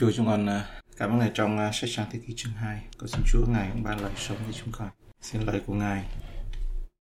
Chúa chúng con ờ, cảm ơn Ngài trong ờ, sách sáng thế kỷ chương 2. Cầu xin Chúa Ngài cũng ban lời sống cho chúng con. Xin lời của Ngài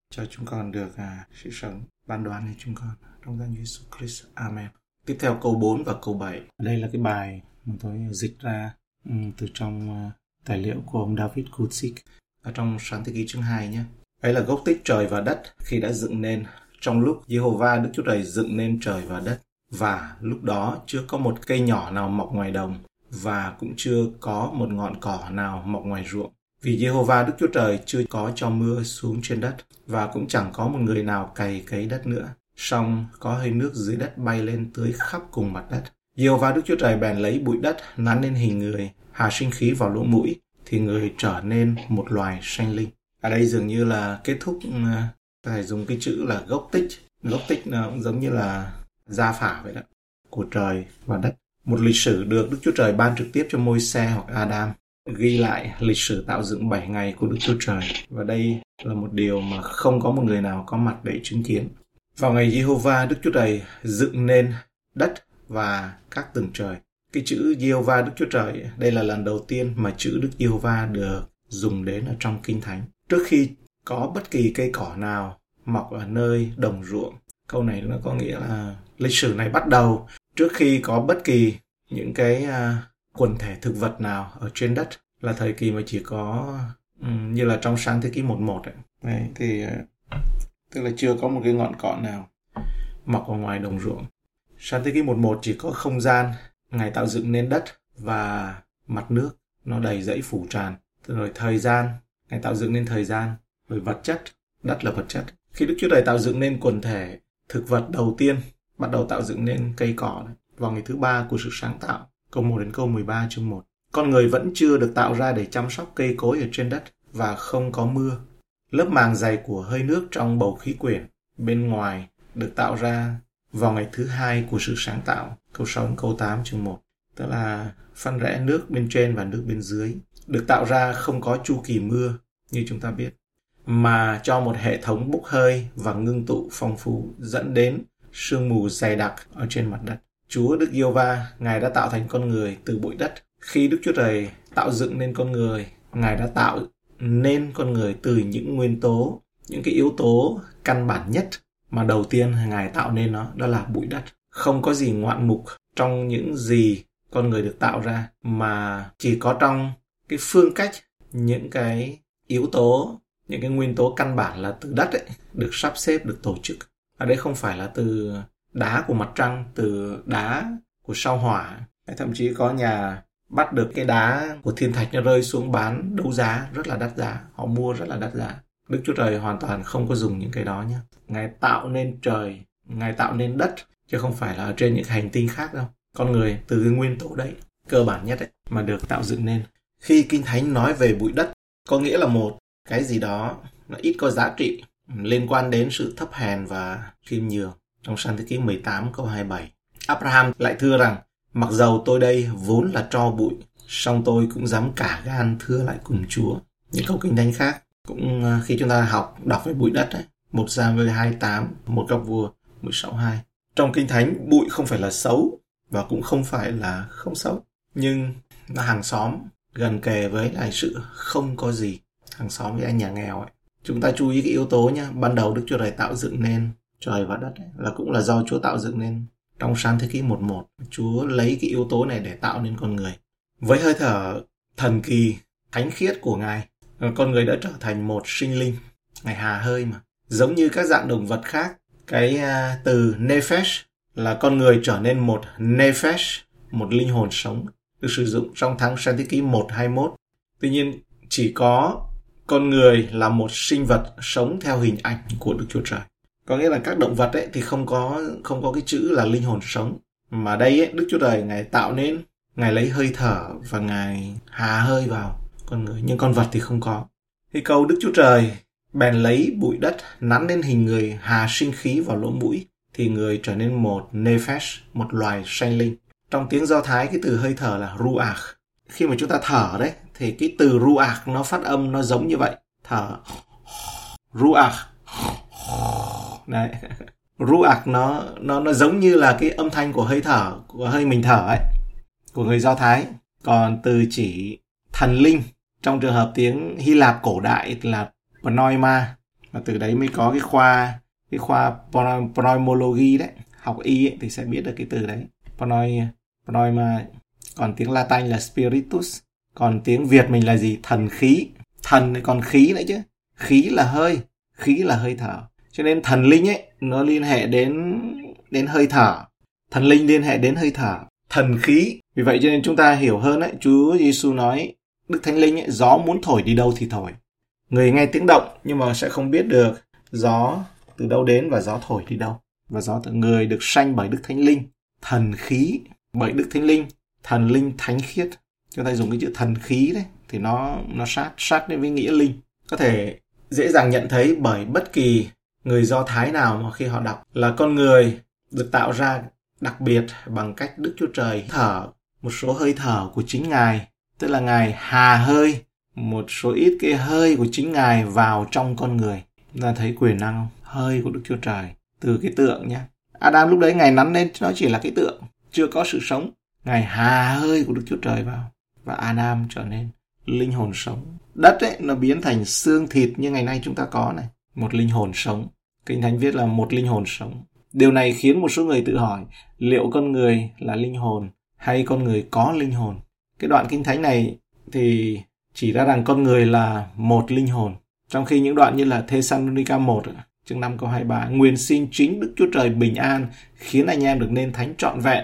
cho chúng con được à, sự sống ban đoán cho chúng con. Trong danh Jesus Christ. Amen. Tiếp theo câu 4 và câu 7. Đây là cái bài mà tôi dịch ra ừ, từ trong tài liệu của ông David Kutsik ở trong sáng thế kỷ chương 2 nhé. Ấy là gốc tích trời và đất khi đã dựng nên trong lúc Jehovah Đức Chúa Trời dựng nên trời và đất và lúc đó chưa có một cây nhỏ nào mọc ngoài đồng và cũng chưa có một ngọn cỏ nào mọc ngoài ruộng. Vì Jehovah Đức Chúa Trời chưa có cho mưa xuống trên đất và cũng chẳng có một người nào cày cấy đất nữa. Song có hơi nước dưới đất bay lên tới khắp cùng mặt đất. Jehovah Đức Chúa Trời bèn lấy bụi đất nắn lên hình người, hà sinh khí vào lỗ mũi, thì người trở nên một loài sanh linh. Ở đây dường như là kết thúc ừ, phải dùng cái chữ là gốc tích. Gốc tích nó cũng giống như là gia phả vậy đó, của trời và đất. Một lịch sử được Đức Chúa Trời ban trực tiếp cho môi xe hoặc Adam ghi lại lịch sử tạo dựng 7 ngày của Đức Chúa Trời. Và đây là một điều mà không có một người nào có mặt để chứng kiến. Vào ngày Jehovah, Đức Chúa Trời dựng nên đất và các tầng trời. Cái chữ Jehovah Đức Chúa Trời, đây là lần đầu tiên mà chữ Đức Jehovah được dùng đến ở trong Kinh Thánh. Trước khi có bất kỳ cây cỏ nào mọc ở nơi đồng ruộng, câu này nó có nghĩa là lịch sử này bắt đầu trước khi có bất kỳ những cái uh, quần thể thực vật nào ở trên đất là thời kỳ mà chỉ có um, như là trong sáng thế kỷ 11 ấy. Đấy, thì uh, tức là chưa có một cái ngọn cỏ nào mọc ở ngoài đồng ruộng. Sáng thế kỷ 11 chỉ có không gian, ngày tạo dựng nên đất và mặt nước nó đầy dẫy phủ tràn. Rồi thời gian, ngày tạo dựng nên thời gian, rồi vật chất, đất là vật chất. Khi Đức Chúa Trời tạo dựng nên quần thể thực vật đầu tiên, bắt đầu tạo dựng nên cây cỏ vào ngày thứ ba của sự sáng tạo, câu 1 đến câu 13 chương 1. Con người vẫn chưa được tạo ra để chăm sóc cây cối ở trên đất và không có mưa. Lớp màng dày của hơi nước trong bầu khí quyển bên ngoài được tạo ra vào ngày thứ hai của sự sáng tạo, câu 6 đến câu 8 chương 1. Tức là phân rẽ nước bên trên và nước bên dưới. Được tạo ra không có chu kỳ mưa như chúng ta biết, mà cho một hệ thống bốc hơi và ngưng tụ phong phú dẫn đến sương mù dày đặc ở trên mặt đất. Chúa Đức Yêu va Ngài đã tạo thành con người từ bụi đất. Khi Đức Chúa Trời tạo dựng nên con người, Ngài đã tạo nên con người từ những nguyên tố, những cái yếu tố căn bản nhất mà đầu tiên Ngài tạo nên nó, đó là bụi đất. Không có gì ngoạn mục trong những gì con người được tạo ra, mà chỉ có trong cái phương cách, những cái yếu tố, những cái nguyên tố căn bản là từ đất ấy, được sắp xếp, được tổ chức. Ở đây không phải là từ đá của mặt trăng, từ đá của sao hỏa. Thậm chí có nhà bắt được cái đá của thiên thạch nó rơi xuống bán đấu giá rất là đắt giá. Họ mua rất là đắt giá. Đức Chúa Trời hoàn toàn không có dùng những cái đó nhé. Ngài tạo nên trời, Ngài tạo nên đất, chứ không phải là ở trên những hành tinh khác đâu. Con người từ cái nguyên tố đấy, cơ bản nhất ấy, mà được tạo dựng nên. Khi Kinh Thánh nói về bụi đất, có nghĩa là một cái gì đó nó ít có giá trị liên quan đến sự thấp hèn và khiêm nhường. Trong sáng thế ký 18 câu 27, Abraham lại thưa rằng, mặc dầu tôi đây vốn là tro bụi, song tôi cũng dám cả gan thưa lại cùng Chúa. Những câu kinh thánh khác cũng à, khi chúng ta học đọc về bụi đất ấy, một Samuel 28, một góc vua 162 Trong kinh thánh bụi không phải là xấu và cũng không phải là không xấu, nhưng nó hàng xóm gần kề với lại sự không có gì hàng xóm với anh nhà nghèo ấy. Chúng ta chú ý cái yếu tố nhé ban đầu đức chúa trời tạo dựng nên trời và đất ấy, là cũng là do chúa tạo dựng nên trong sáng thế kỷ 11 chúa lấy cái yếu tố này để tạo nên con người. Với hơi thở thần kỳ thánh khiết của ngài con người đã trở thành một sinh linh. Ngài hà hơi mà. Giống như các dạng động vật khác cái à, từ nephesh là con người trở nên một nephesh một linh hồn sống được sử dụng trong tháng sáng thế kỷ 121 tuy nhiên chỉ có con người là một sinh vật sống theo hình ảnh của Đức Chúa Trời. Có nghĩa là các động vật ấy thì không có không có cái chữ là linh hồn sống. Mà đây ấy, Đức Chúa Trời Ngài tạo nên, Ngài lấy hơi thở và Ngài hà hơi vào con người. Nhưng con vật thì không có. Thì câu Đức Chúa Trời bèn lấy bụi đất nắn lên hình người hà sinh khí vào lỗ mũi thì người trở nên một nephesh, một loài sanh linh. Trong tiếng Do Thái cái từ hơi thở là ruach. Khi mà chúng ta thở đấy thì cái từ ruach nó phát âm nó giống như vậy. Thở. Ruach. Đấy. Ruach nó nó nó giống như là cái âm thanh của hơi thở của hơi mình thở ấy của người Do Thái. Còn từ chỉ thần linh trong trường hợp tiếng Hy Lạp cổ đại là pneuma và từ đấy mới có cái khoa cái khoa pneumology đấy học y ấy, thì sẽ biết được cái từ đấy. Pneuma còn tiếng Latin là spiritus còn tiếng Việt mình là gì? Thần khí. Thần còn khí nữa chứ. Khí là hơi khí là hơi thở. Cho nên thần linh ấy nó liên hệ đến đến hơi thở. Thần linh liên hệ đến hơi thở. Thần khí. Vì vậy cho nên chúng ta hiểu hơn ấy Chúa Giêsu nói Đức Thánh Linh ấy, gió muốn thổi đi đâu thì thổi. Người nghe tiếng động nhưng mà sẽ không biết được gió từ đâu đến và gió thổi đi đâu. Và gió từ người được sanh bởi Đức Thánh Linh. Thần khí bởi Đức Thánh Linh thần linh thánh khiết. Chúng ta dùng cái chữ thần khí đấy, thì nó nó sát sát đến với nghĩa linh. Có thể dễ dàng nhận thấy bởi bất kỳ người do thái nào mà khi họ đọc là con người được tạo ra đặc biệt bằng cách đức chúa trời thở một số hơi thở của chính ngài. Tức là ngài hà hơi một số ít cái hơi của chính ngài vào trong con người. Chúng ta thấy quyền năng hơi của đức chúa trời từ cái tượng nhé. Adam lúc đấy ngài nắn lên nó chỉ là cái tượng, chưa có sự sống ngài hà hơi của đức chúa trời vào và adam trở nên linh hồn sống. Đất ấy, nó biến thành xương thịt như ngày nay chúng ta có này. Một linh hồn sống. Kinh thánh viết là một linh hồn sống. Điều này khiến một số người tự hỏi, liệu con người là linh hồn hay con người có linh hồn? Cái đoạn kinh thánh này thì chỉ ra rằng con người là một linh hồn, trong khi những đoạn như là Thessalonica 1 chương 5 câu 23 nguyện xin chính Đức Chúa Trời bình an, khiến anh em được nên thánh trọn vẹn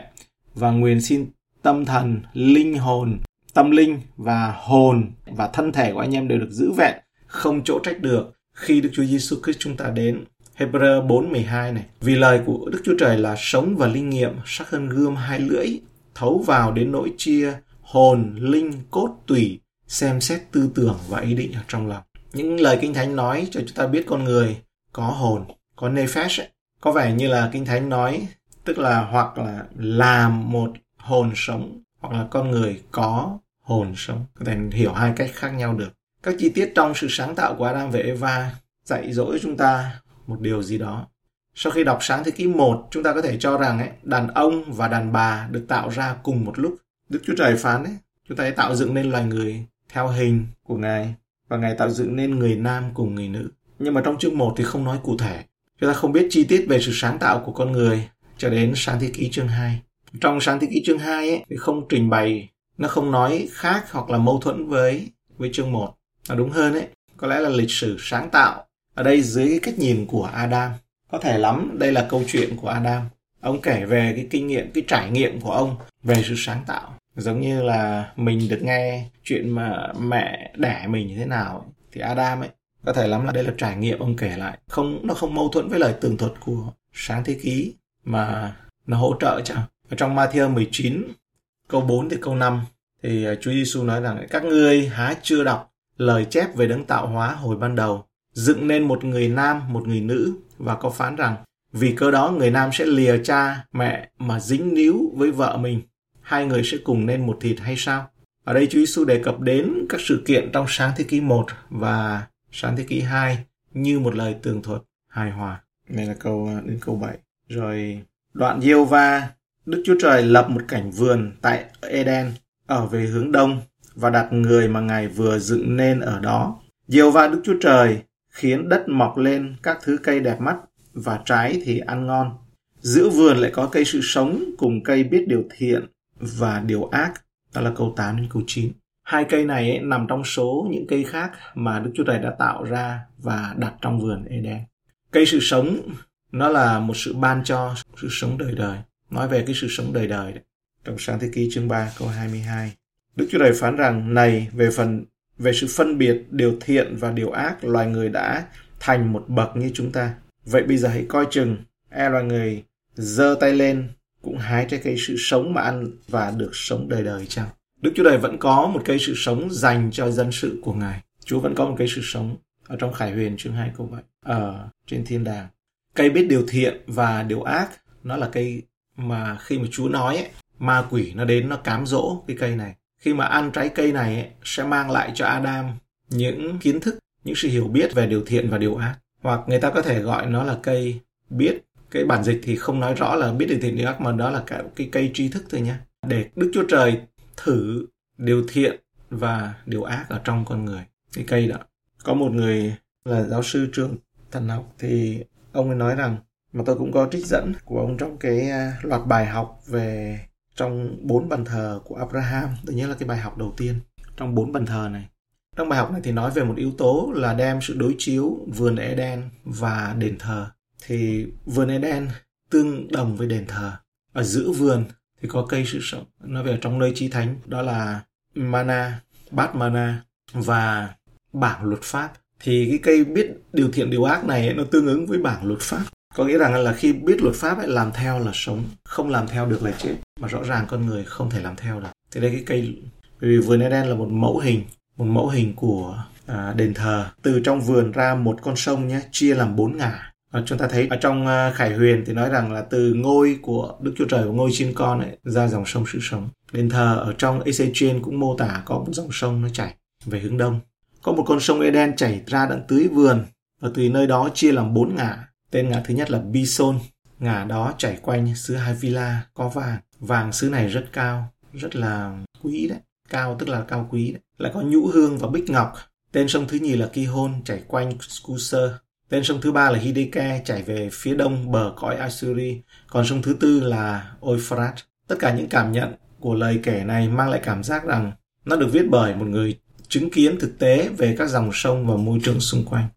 và nguyện xin tâm thần, linh hồn tâm linh và hồn và thân thể của anh em đều được giữ vẹn, không chỗ trách được khi Đức Chúa Giêsu Christ chúng ta đến. Hebrew 4:12 này. Vì lời của Đức Chúa Trời là sống và linh nghiệm, sắc hơn gươm hai lưỡi, thấu vào đến nỗi chia hồn, linh, cốt tủy, xem xét tư tưởng và ý định ở trong lòng. Những lời Kinh Thánh nói cho chúng ta biết con người có hồn, có nephesh ấy. Có vẻ như là Kinh Thánh nói tức là hoặc là làm một hồn sống hoặc là con người có hồn sống có thể hiểu hai cách khác nhau được các chi tiết trong sự sáng tạo của Adam và Eva dạy dỗ chúng ta một điều gì đó sau khi đọc sáng thế kỷ 1, chúng ta có thể cho rằng ấy, đàn ông và đàn bà được tạo ra cùng một lúc. Đức Chúa Trời phán ấy, chúng ta hãy tạo dựng nên loài người theo hình của Ngài và Ngài tạo dựng nên người nam cùng người nữ. Nhưng mà trong chương 1 thì không nói cụ thể. Chúng ta không biết chi tiết về sự sáng tạo của con người cho đến sáng thế kỷ chương 2. Trong sáng thế kỷ chương 2 ấy, thì không trình bày nó không nói khác hoặc là mâu thuẫn với với chương 1. Mà đúng hơn ấy, có lẽ là lịch sử sáng tạo ở đây dưới cái cách nhìn của Adam. Có thể lắm đây là câu chuyện của Adam. Ông kể về cái kinh nghiệm, cái trải nghiệm của ông về sự sáng tạo. Giống như là mình được nghe chuyện mà mẹ đẻ mình như thế nào thì Adam ấy có thể lắm là đây là trải nghiệm ông kể lại. Không nó không mâu thuẫn với lời tường thuật của sáng thế ký mà nó hỗ trợ cho. Ở trong Matthew 19 câu 4 thì câu 5 thì Chúa Giêsu nói rằng, các ngươi há chưa đọc lời chép về đấng tạo hóa hồi ban đầu, dựng nên một người nam, một người nữ và có phán rằng, vì cơ đó người nam sẽ lìa cha mẹ mà dính níu với vợ mình, hai người sẽ cùng nên một thịt hay sao ở đây Chúa Giêsu đề cập đến các sự kiện trong sáng thế kỷ 1 và sáng thế kỷ 2 như một lời tường thuật hài hòa. Này là câu à, đến câu 7. Rồi, đoạn Diêu Va Đức Chúa Trời lập một cảnh vườn tại Eden ở về hướng đông và đặt người mà Ngài vừa dựng nên ở đó. Diều va Đức Chúa Trời khiến đất mọc lên các thứ cây đẹp mắt và trái thì ăn ngon. Giữa vườn lại có cây sự sống cùng cây biết điều thiện và điều ác. Đó là câu 8 đến câu 9. Hai cây này ấy, nằm trong số những cây khác mà Đức Chúa Trời đã tạo ra và đặt trong vườn Eden. Cây sự sống nó là một sự ban cho sự sống đời đời nói về cái sự sống đời đời đấy. Trong sáng thế ký chương 3 câu 22. Đức Chúa Trời phán rằng, này, về phần, về sự phân biệt điều thiện và điều ác, loài người đã thành một bậc như chúng ta. Vậy bây giờ hãy coi chừng e loài người giơ tay lên, cũng hái trái cây sự sống mà ăn và được sống đời đời chăng? Đức Chúa Trời vẫn có một cây sự sống dành cho dân sự của Ngài. Chúa vẫn có một cây sự sống ở trong Khải Huyền chương 2 câu 7 ở ờ, trên thiên đàng. Cây biết điều thiện và điều ác, nó là cây mà khi mà Chúa nói ấy, ma quỷ nó đến nó cám dỗ cái cây này. Khi mà ăn trái cây này ấy, sẽ mang lại cho Adam những kiến thức, những sự hiểu biết về điều thiện và điều ác. Hoặc người ta có thể gọi nó là cây biết. Cái bản dịch thì không nói rõ là biết điều thiện điều ác mà đó là cả cái cây tri thức thôi nhé. để Đức Chúa Trời thử điều thiện và điều ác ở trong con người. Cái cây đó. Có một người là giáo sư trường thần học thì ông ấy nói rằng mà tôi cũng có trích dẫn của ông trong cái à, loạt bài học về trong bốn bàn thờ của Abraham. Tôi nhớ là cái bài học đầu tiên trong bốn bàn thờ này. Trong bài học này thì nói về một yếu tố là đem sự đối chiếu vườn Eden và đền thờ. Thì vườn Eden tương đồng với đền thờ. Ở giữa vườn thì có cây sự sống. Nói về trong nơi chi thánh đó là mana, bát mana và bảng luật pháp. Thì cái cây biết điều thiện điều ác này nó tương ứng với bảng luật pháp. Có nghĩa rằng là khi biết luật pháp ấy, làm theo là sống, không làm theo được là chết. Mà rõ ràng con người không thể làm theo được. Thì đây cái cây, bởi vì vườn Eden là một mẫu hình, một mẫu hình của à, đền thờ. Từ trong vườn ra một con sông nhé, chia làm bốn ngả. à, chúng ta thấy ở trong à, Khải Huyền thì nói rằng là từ ngôi của Đức Chúa Trời và ngôi trên con ấy, ra dòng sông sự sống. Đền thờ ở trong Ezechiel cũng mô tả có một dòng sông nó chảy về hướng đông. Có một con sông Eden chảy ra đặng tưới vườn và từ nơi đó chia làm bốn ngả Tên ngã thứ nhất là Bison. Ngã đó chảy quanh xứ Havila có vàng. Vàng xứ này rất cao, rất là quý đấy. Cao tức là cao quý đấy. Lại có nhũ hương và bích ngọc. Tên sông thứ nhì là Kihon chảy quanh Scuser. Tên sông thứ ba là Hideke chảy về phía đông bờ cõi Assyri. Còn sông thứ tư là Euphrates. Tất cả những cảm nhận của lời kể này mang lại cảm giác rằng nó được viết bởi một người chứng kiến thực tế về các dòng sông và môi trường xung quanh.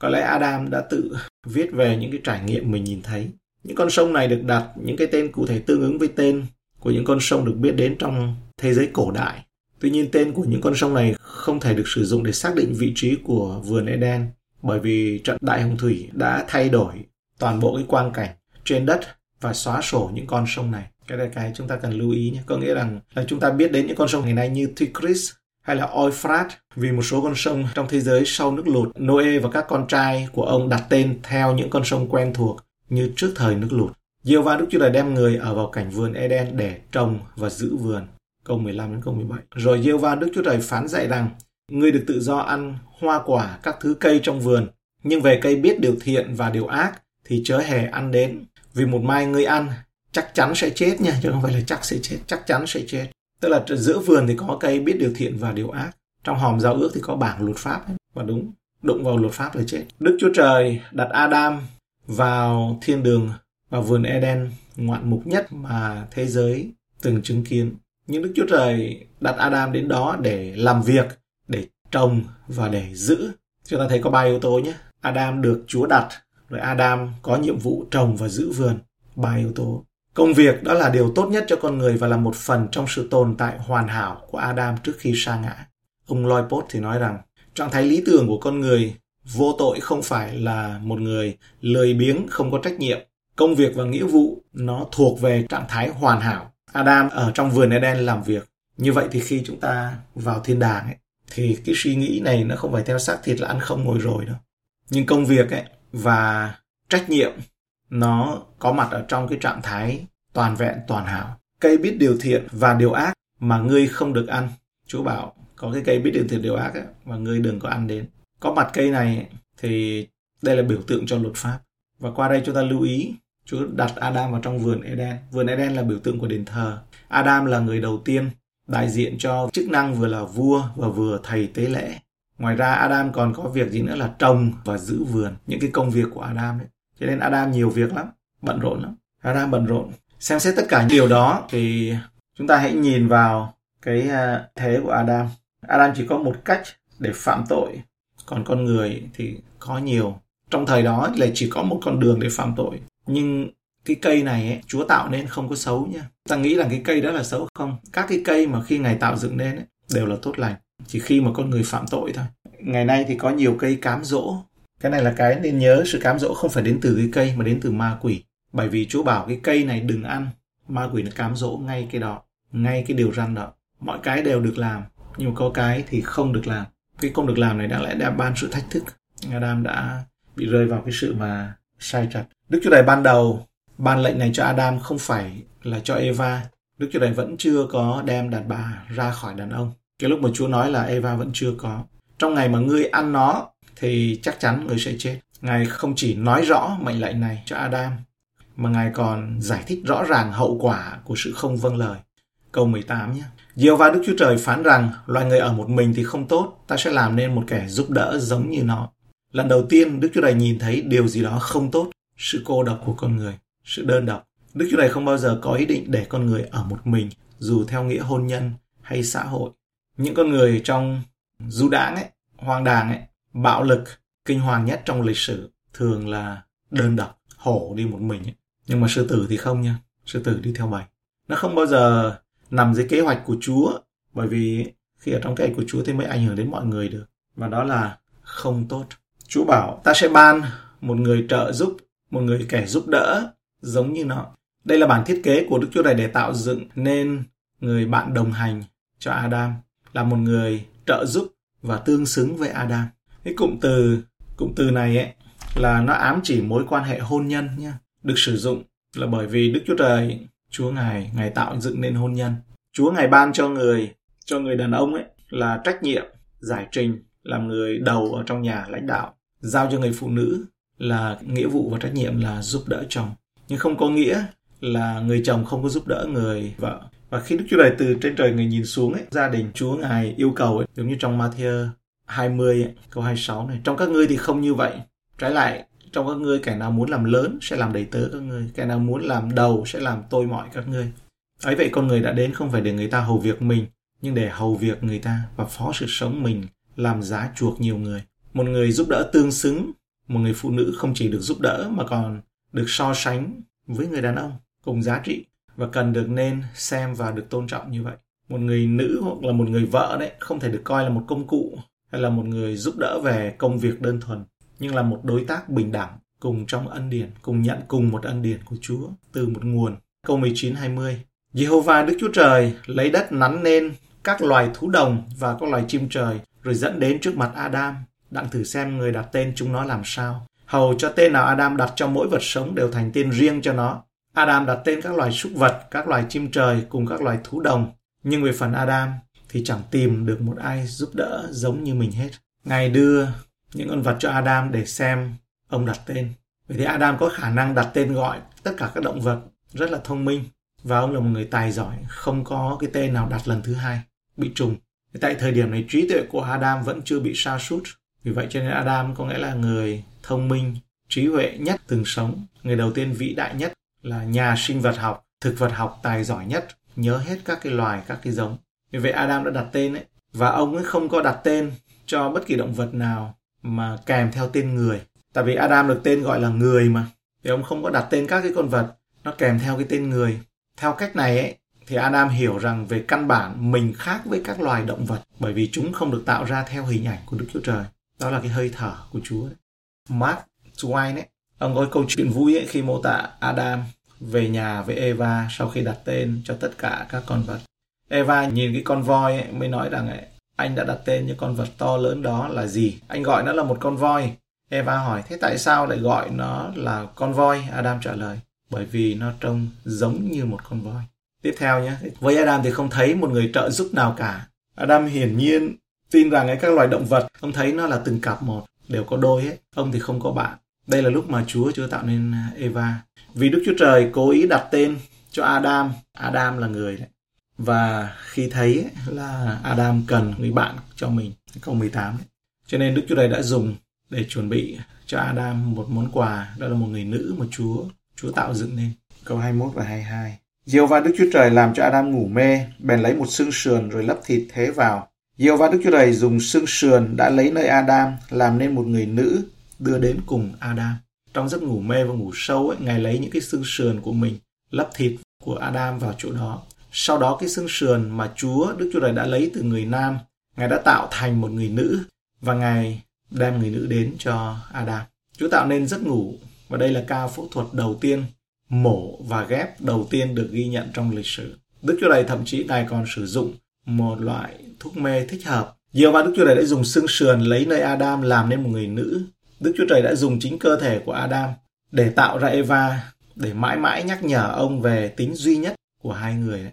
Có lẽ Adam đã tự viết về những cái trải nghiệm mình nhìn thấy. Những con sông này được đặt, những cái tên cụ thể tương ứng với tên của những con sông được biết đến trong thế giới cổ đại. Tuy nhiên, tên của những con sông này không thể được sử dụng để xác định vị trí của vườn Eden, bởi vì trận đại hồng thủy đã thay đổi toàn bộ cái quang cảnh trên đất và xóa sổ những con sông này. Cái này cái chúng ta cần lưu ý nhé. Có nghĩa rằng là chúng ta biết đến những con sông ngày nay như Tigris hay là Euphrates vì một số con sông trong thế giới sau nước lụt, Noe và các con trai của ông đặt tên theo những con sông quen thuộc như trước thời nước lụt. Diêu va Đức Chúa Trời đem người ở vào cảnh vườn Eden để trồng và giữ vườn. Câu 15 đến câu 17. Rồi Diêu va Đức Chúa Trời phán dạy rằng Ngươi được tự do ăn hoa quả các thứ cây trong vườn, nhưng về cây biết điều thiện và điều ác thì chớ hề ăn đến. Vì một mai ngươi ăn, chắc chắn sẽ chết nha, chứ không phải là chắc sẽ chết, chắc chắn sẽ chết. Tức là giữa vườn thì có cây biết điều thiện và điều ác. Trong hòm giao ước thì có bảng luật pháp ấy. Và đúng, đụng vào luật pháp là chết. Đức Chúa Trời đặt Adam vào thiên đường vào vườn Eden ngoạn mục nhất mà thế giới từng chứng kiến. Nhưng Đức Chúa Trời đặt Adam đến đó để làm việc, để trồng và để giữ. Chúng ta thấy có ba yếu tố nhé. Adam được Chúa đặt, rồi Adam có nhiệm vụ trồng và giữ vườn. Ba yếu tố. Công việc đó là điều tốt nhất cho con người và là một phần trong sự tồn tại hoàn hảo của Adam trước khi sa ngã. Ông Lloyd Post thì nói rằng, trạng thái lý tưởng của con người vô tội không phải là một người lười biếng không có trách nhiệm. Công việc và nghĩa vụ nó thuộc về trạng thái hoàn hảo. Adam ở trong vườn Eden làm việc. Như vậy thì khi chúng ta vào thiên đàng ấy, thì cái suy nghĩ này nó không phải theo xác thịt là ăn không ngồi rồi đâu. Nhưng công việc ấy và trách nhiệm nó có mặt ở trong cái trạng thái toàn vẹn toàn hảo. Cây biết điều thiện và điều ác mà ngươi không được ăn. Chúa bảo có cái cây biết điều thiện điều ác ấy, và ngươi đừng có ăn đến. Có mặt cây này thì đây là biểu tượng cho luật pháp. Và qua đây chúng ta lưu ý Chúa đặt Adam vào trong vườn Eden. Vườn Eden là biểu tượng của đền thờ. Adam là người đầu tiên đại diện cho chức năng vừa là vua và vừa thầy tế lễ. Ngoài ra Adam còn có việc gì nữa là trồng và giữ vườn, những cái công việc của Adam ấy. Cho nên Adam nhiều việc lắm, bận rộn lắm. Adam bận rộn. Xem xét tất cả những điều đó thì chúng ta hãy nhìn vào cái à, thế của Adam. Adam chỉ có một cách để phạm tội, còn con người thì có nhiều. Trong thời đó là chỉ có một con đường để phạm tội. Nhưng cái cây này ấy, Chúa tạo nên không có xấu nha. Ta nghĩ là cái cây đó là xấu không? Các cái cây mà khi Ngài tạo dựng nên ấy, đều là tốt lành. Chỉ khi mà con người phạm tội thôi. Ngày nay thì có nhiều cây cám dỗ cái này là cái nên nhớ sự cám dỗ không phải đến từ cái cây mà đến từ ma quỷ. Bởi vì Chúa bảo cái cây này đừng ăn. Ma quỷ nó cám dỗ ngay cái đó, ngay cái điều răn đó. Mọi cái đều được làm, nhưng mà có cái thì không được làm. Cái không được làm này đã lẽ đã ban sự thách thức. Adam đã bị rơi vào cái sự mà sai trật. Đức Chúa Trời ban đầu ban lệnh này cho Adam không phải là cho Eva. Đức Chúa Trời vẫn chưa có đem đàn bà ra khỏi đàn ông. Cái lúc mà Chúa nói là Eva vẫn chưa có. Trong ngày mà ngươi ăn nó thì chắc chắn người sẽ chết. Ngài không chỉ nói rõ mệnh lệnh này cho Adam, mà Ngài còn giải thích rõ ràng hậu quả của sự không vâng lời. Câu 18 nhé. Diều và Đức Chúa Trời phán rằng loài người ở một mình thì không tốt, ta sẽ làm nên một kẻ giúp đỡ giống như nó. Lần đầu tiên Đức Chúa Trời nhìn thấy điều gì đó không tốt, sự cô độc của con người, sự đơn độc. Đức Chúa Trời không bao giờ có ý định để con người ở một mình, dù theo nghĩa hôn nhân hay xã hội. Những con người trong du đảng ấy, hoang đàng ấy, bạo lực, kinh hoàng nhất trong lịch sử thường là đơn độc, hổ đi một mình ấy. Nhưng mà sư tử thì không nha, sư tử đi theo bầy. Nó không bao giờ nằm dưới kế hoạch của Chúa, bởi vì khi ở trong kế hoạch của Chúa thì mới ảnh hưởng đến mọi người được. Và đó là không tốt. Chúa bảo ta sẽ ban một người trợ giúp, một người kẻ giúp đỡ giống như nó. Đây là bản thiết kế của Đức Chúa này để tạo dựng nên người bạn đồng hành cho Adam, là một người trợ giúp và tương xứng với Adam. Cái cụm từ cụm từ này ấy là nó ám chỉ mối quan hệ hôn nhân nha. Được sử dụng là bởi vì Đức Chúa Trời, Chúa Ngài, Ngài tạo dựng nên hôn nhân. Chúa Ngài ban cho người, cho người đàn ông ấy là trách nhiệm, giải trình, làm người đầu ở trong nhà lãnh đạo. Giao cho người phụ nữ là nghĩa vụ và trách nhiệm là giúp đỡ chồng. Nhưng không có nghĩa là người chồng không có giúp đỡ người vợ. Và khi Đức Chúa Trời từ trên trời người nhìn xuống ấy, gia đình Chúa Ngài yêu cầu ấy, giống như trong Matthew 20 câu 26 này. Trong các ngươi thì không như vậy. Trái lại, trong các ngươi kẻ nào muốn làm lớn sẽ làm đầy tớ các ngươi. Kẻ nào muốn làm đầu sẽ làm tôi mọi các ngươi. Ấy vậy con người đã đến không phải để người ta hầu việc mình, nhưng để hầu việc người ta và phó sự sống mình làm giá chuộc nhiều người. Một người giúp đỡ tương xứng, một người phụ nữ không chỉ được giúp đỡ mà còn được so sánh với người đàn ông cùng giá trị và cần được nên xem và được tôn trọng như vậy. Một người nữ hoặc là một người vợ đấy không thể được coi là một công cụ hay là một người giúp đỡ về công việc đơn thuần, nhưng là một đối tác bình đẳng cùng trong ân điển, cùng nhận cùng một ân điển của Chúa từ một nguồn. Câu 19 20. Jehovah Đức Chúa Trời lấy đất nắn nên các loài thú đồng và các loài chim trời rồi dẫn đến trước mặt Adam, đặng thử xem người đặt tên chúng nó làm sao. Hầu cho tên nào Adam đặt cho mỗi vật sống đều thành tên riêng cho nó. Adam đặt tên các loài súc vật, các loài chim trời cùng các loài thú đồng. Nhưng về phần Adam thì chẳng tìm được một ai giúp đỡ giống như mình hết. Ngài đưa những con vật cho Adam để xem ông đặt tên. Vậy thì Adam có khả năng đặt tên gọi tất cả các động vật rất là thông minh và ông là một người tài giỏi, không có cái tên nào đặt lần thứ hai bị trùng. Tại thời điểm này trí tuệ của Adam vẫn chưa bị sa sút. Vì vậy cho nên Adam có nghĩa là người thông minh, trí huệ nhất từng sống, người đầu tiên vĩ đại nhất là nhà sinh vật học, thực vật học tài giỏi nhất, nhớ hết các cái loài, các cái giống. Vì vậy Adam đã đặt tên ấy, và ông ấy không có đặt tên cho bất kỳ động vật nào mà kèm theo tên người. Tại vì Adam được tên gọi là người mà. Thì ông không có đặt tên các cái con vật nó kèm theo cái tên người. Theo cách này ấy, thì Adam hiểu rằng về căn bản mình khác với các loài động vật bởi vì chúng không được tạo ra theo hình ảnh của Đức Chúa Trời. Đó là cái hơi thở của Chúa. Đấy. Mark Twain ấy, ông có câu chuyện vui ấy khi mô tả Adam về nhà với Eva sau khi đặt tên cho tất cả các con vật. Eva nhìn cái con voi ấy, mới nói rằng ấy, anh đã đặt tên cho con vật to lớn đó là gì? Anh gọi nó là một con voi. Eva hỏi, thế tại sao lại gọi nó là con voi? Adam trả lời, bởi vì nó trông giống như một con voi. Tiếp theo nhé, với Adam thì không thấy một người trợ giúp nào cả. Adam hiển nhiên tin rằng ấy, các loài động vật, ông thấy nó là từng cặp một, đều có đôi hết. Ông thì không có bạn. Đây là lúc mà Chúa chưa tạo nên Eva. Vì Đức Chúa Trời cố ý đặt tên cho Adam. Adam là người đấy. Và khi thấy là Adam cần người bạn cho mình, câu 18. Cho nên Đức Chúa Trời đã dùng để chuẩn bị cho Adam một món quà, đó là một người nữ mà Chúa Chúa tạo dựng nên. Câu 21 và 22. Diêu va Đức Chúa Trời làm cho Adam ngủ mê, bèn lấy một xương sườn rồi lấp thịt thế vào. Diêu va Đức Chúa Trời dùng xương sườn đã lấy nơi Adam làm nên một người nữ đưa đến cùng Adam. Trong giấc ngủ mê và ngủ sâu ấy, Ngài lấy những cái xương sườn của mình lấp thịt của Adam vào chỗ đó. Sau đó cái xương sườn mà Chúa Đức Chúa Trời đã lấy từ người nam, Ngài đã tạo thành một người nữ và Ngài đem người nữ đến cho Adam. Chúa tạo nên giấc ngủ và đây là ca phẫu thuật đầu tiên mổ và ghép đầu tiên được ghi nhận trong lịch sử. Đức Chúa Trời thậm chí Ngài còn sử dụng một loại thuốc mê thích hợp. Nhiều và Đức Chúa Trời đã dùng xương sườn lấy nơi Adam làm nên một người nữ. Đức Chúa Trời đã dùng chính cơ thể của Adam để tạo ra Eva, để mãi mãi nhắc nhở ông về tính duy nhất của hai người.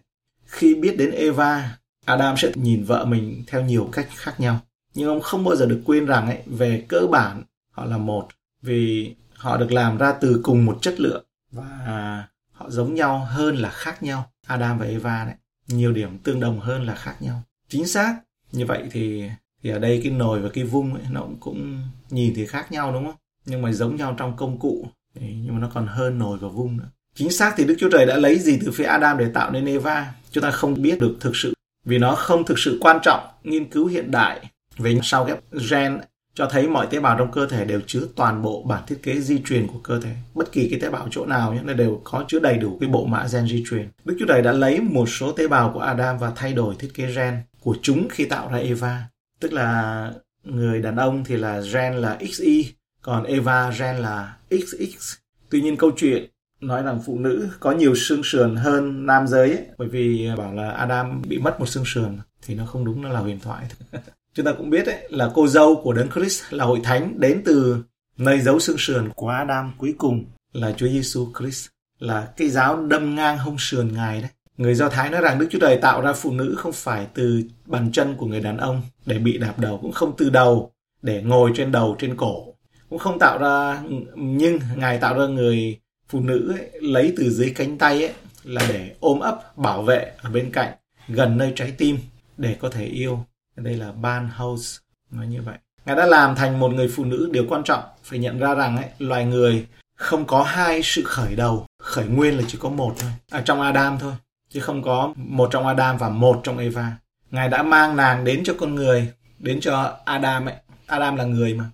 Khi biết đến Eva, Adam sẽ nhìn vợ mình theo nhiều cách khác nhau. Nhưng ông không bao giờ được quên rằng ấy, về cơ bản họ là một vì họ được làm ra từ cùng một chất lượng và họ giống nhau hơn là khác nhau. Adam và Eva đấy nhiều điểm tương đồng hơn là khác nhau. Chính xác như vậy thì thì ở đây cái nồi và cái vung ấy, nó cũng, cũng nhìn thì khác nhau đúng không? Nhưng mà giống nhau trong công cụ nhưng mà nó còn hơn nồi và vung nữa chính xác thì đức chúa trời đã lấy gì từ phía adam để tạo nên eva chúng ta không biết được thực sự vì nó không thực sự quan trọng nghiên cứu hiện đại về sau ghép gen cho thấy mọi tế bào trong cơ thể đều chứa toàn bộ bản thiết kế di truyền của cơ thể. Bất kỳ cái tế bào chỗ nào nhé, nó đều có chứa đầy đủ cái bộ mã gen di truyền. Đức Chúa Trời đã lấy một số tế bào của Adam và thay đổi thiết kế gen của chúng khi tạo ra Eva. Tức là người đàn ông thì là gen là XY, còn Eva gen là XX. Tuy nhiên câu chuyện nói rằng phụ nữ có nhiều xương sườn hơn nam giới ấy, bởi vì bảo là Adam bị mất một xương sườn thì nó không đúng nó là huyền thoại. Chúng ta cũng biết ấy, là cô dâu của đấng Christ là hội thánh đến từ nơi giấu xương sườn của Adam cuối cùng là Chúa Giêsu Christ là cái giáo đâm ngang hông sườn ngài đấy. Người Do Thái nói rằng Đức Chúa Trời tạo ra phụ nữ không phải từ bàn chân của người đàn ông để bị đạp đầu cũng không từ đầu để ngồi trên đầu trên cổ. Cũng không tạo ra nhưng ngài tạo ra người phụ nữ ấy, lấy từ dưới cánh tay ấy là để ôm ấp bảo vệ ở bên cạnh gần nơi trái tim để có thể yêu. Đây là ban house nói như vậy. Ngài đã làm thành một người phụ nữ. Điều quan trọng phải nhận ra rằng ấy, loài người không có hai sự khởi đầu khởi nguyên là chỉ có một thôi. À, trong adam thôi chứ không có một trong adam và một trong eva. Ngài đã mang nàng đến cho con người đến cho adam ấy. Adam là người mà.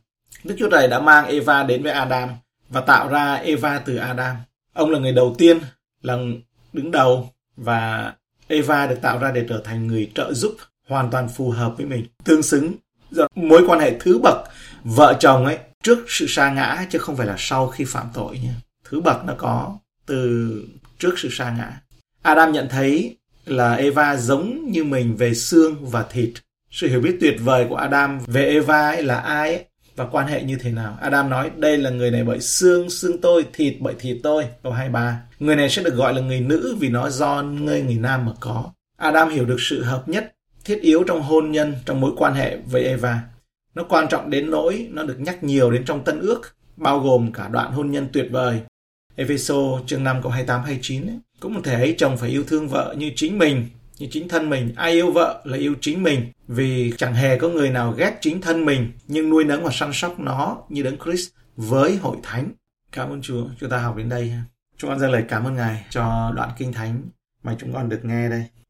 Đức chúa trời đã mang eva đến với adam và tạo ra eva từ adam. Ông là người đầu tiên là đứng đầu và eva được tạo ra để trở thành người trợ giúp hoàn toàn phù hợp với mình. Tương xứng mối quan hệ thứ bậc vợ chồng ấy trước sự sa ngã chứ không phải là sau khi phạm tội nha thứ bậc nó có từ trước sự sa ngã. Adam nhận thấy là Eva giống như mình về xương và thịt. Sự hiểu biết tuyệt vời của Adam về Eva ấy là ai ấy, và quan hệ như thế nào. Adam nói đây là người này bởi xương, xương tôi, thịt bởi thịt tôi. Câu 23. Người này sẽ được gọi là người nữ vì nó do người người nam mà có. Adam hiểu được sự hợp nhất thiết yếu trong hôn nhân, trong mối quan hệ với Eva. Nó quan trọng đến nỗi nó được nhắc nhiều đến trong Tân Ước, bao gồm cả đoạn hôn nhân tuyệt vời. Epheso chương 5 câu 28 29 ấy. Cũng một thể ấy chồng phải yêu thương vợ như chính mình, như chính thân mình. Ai yêu vợ là yêu chính mình, vì chẳng hề có người nào ghét chính thân mình, nhưng nuôi nấng và săn sóc nó như đấng Christ với hội thánh. Cảm ơn Chúa, chúng ta học đến đây. Chúng con dâng lời cảm ơn Ngài cho đoạn kinh thánh mà chúng con được nghe đây.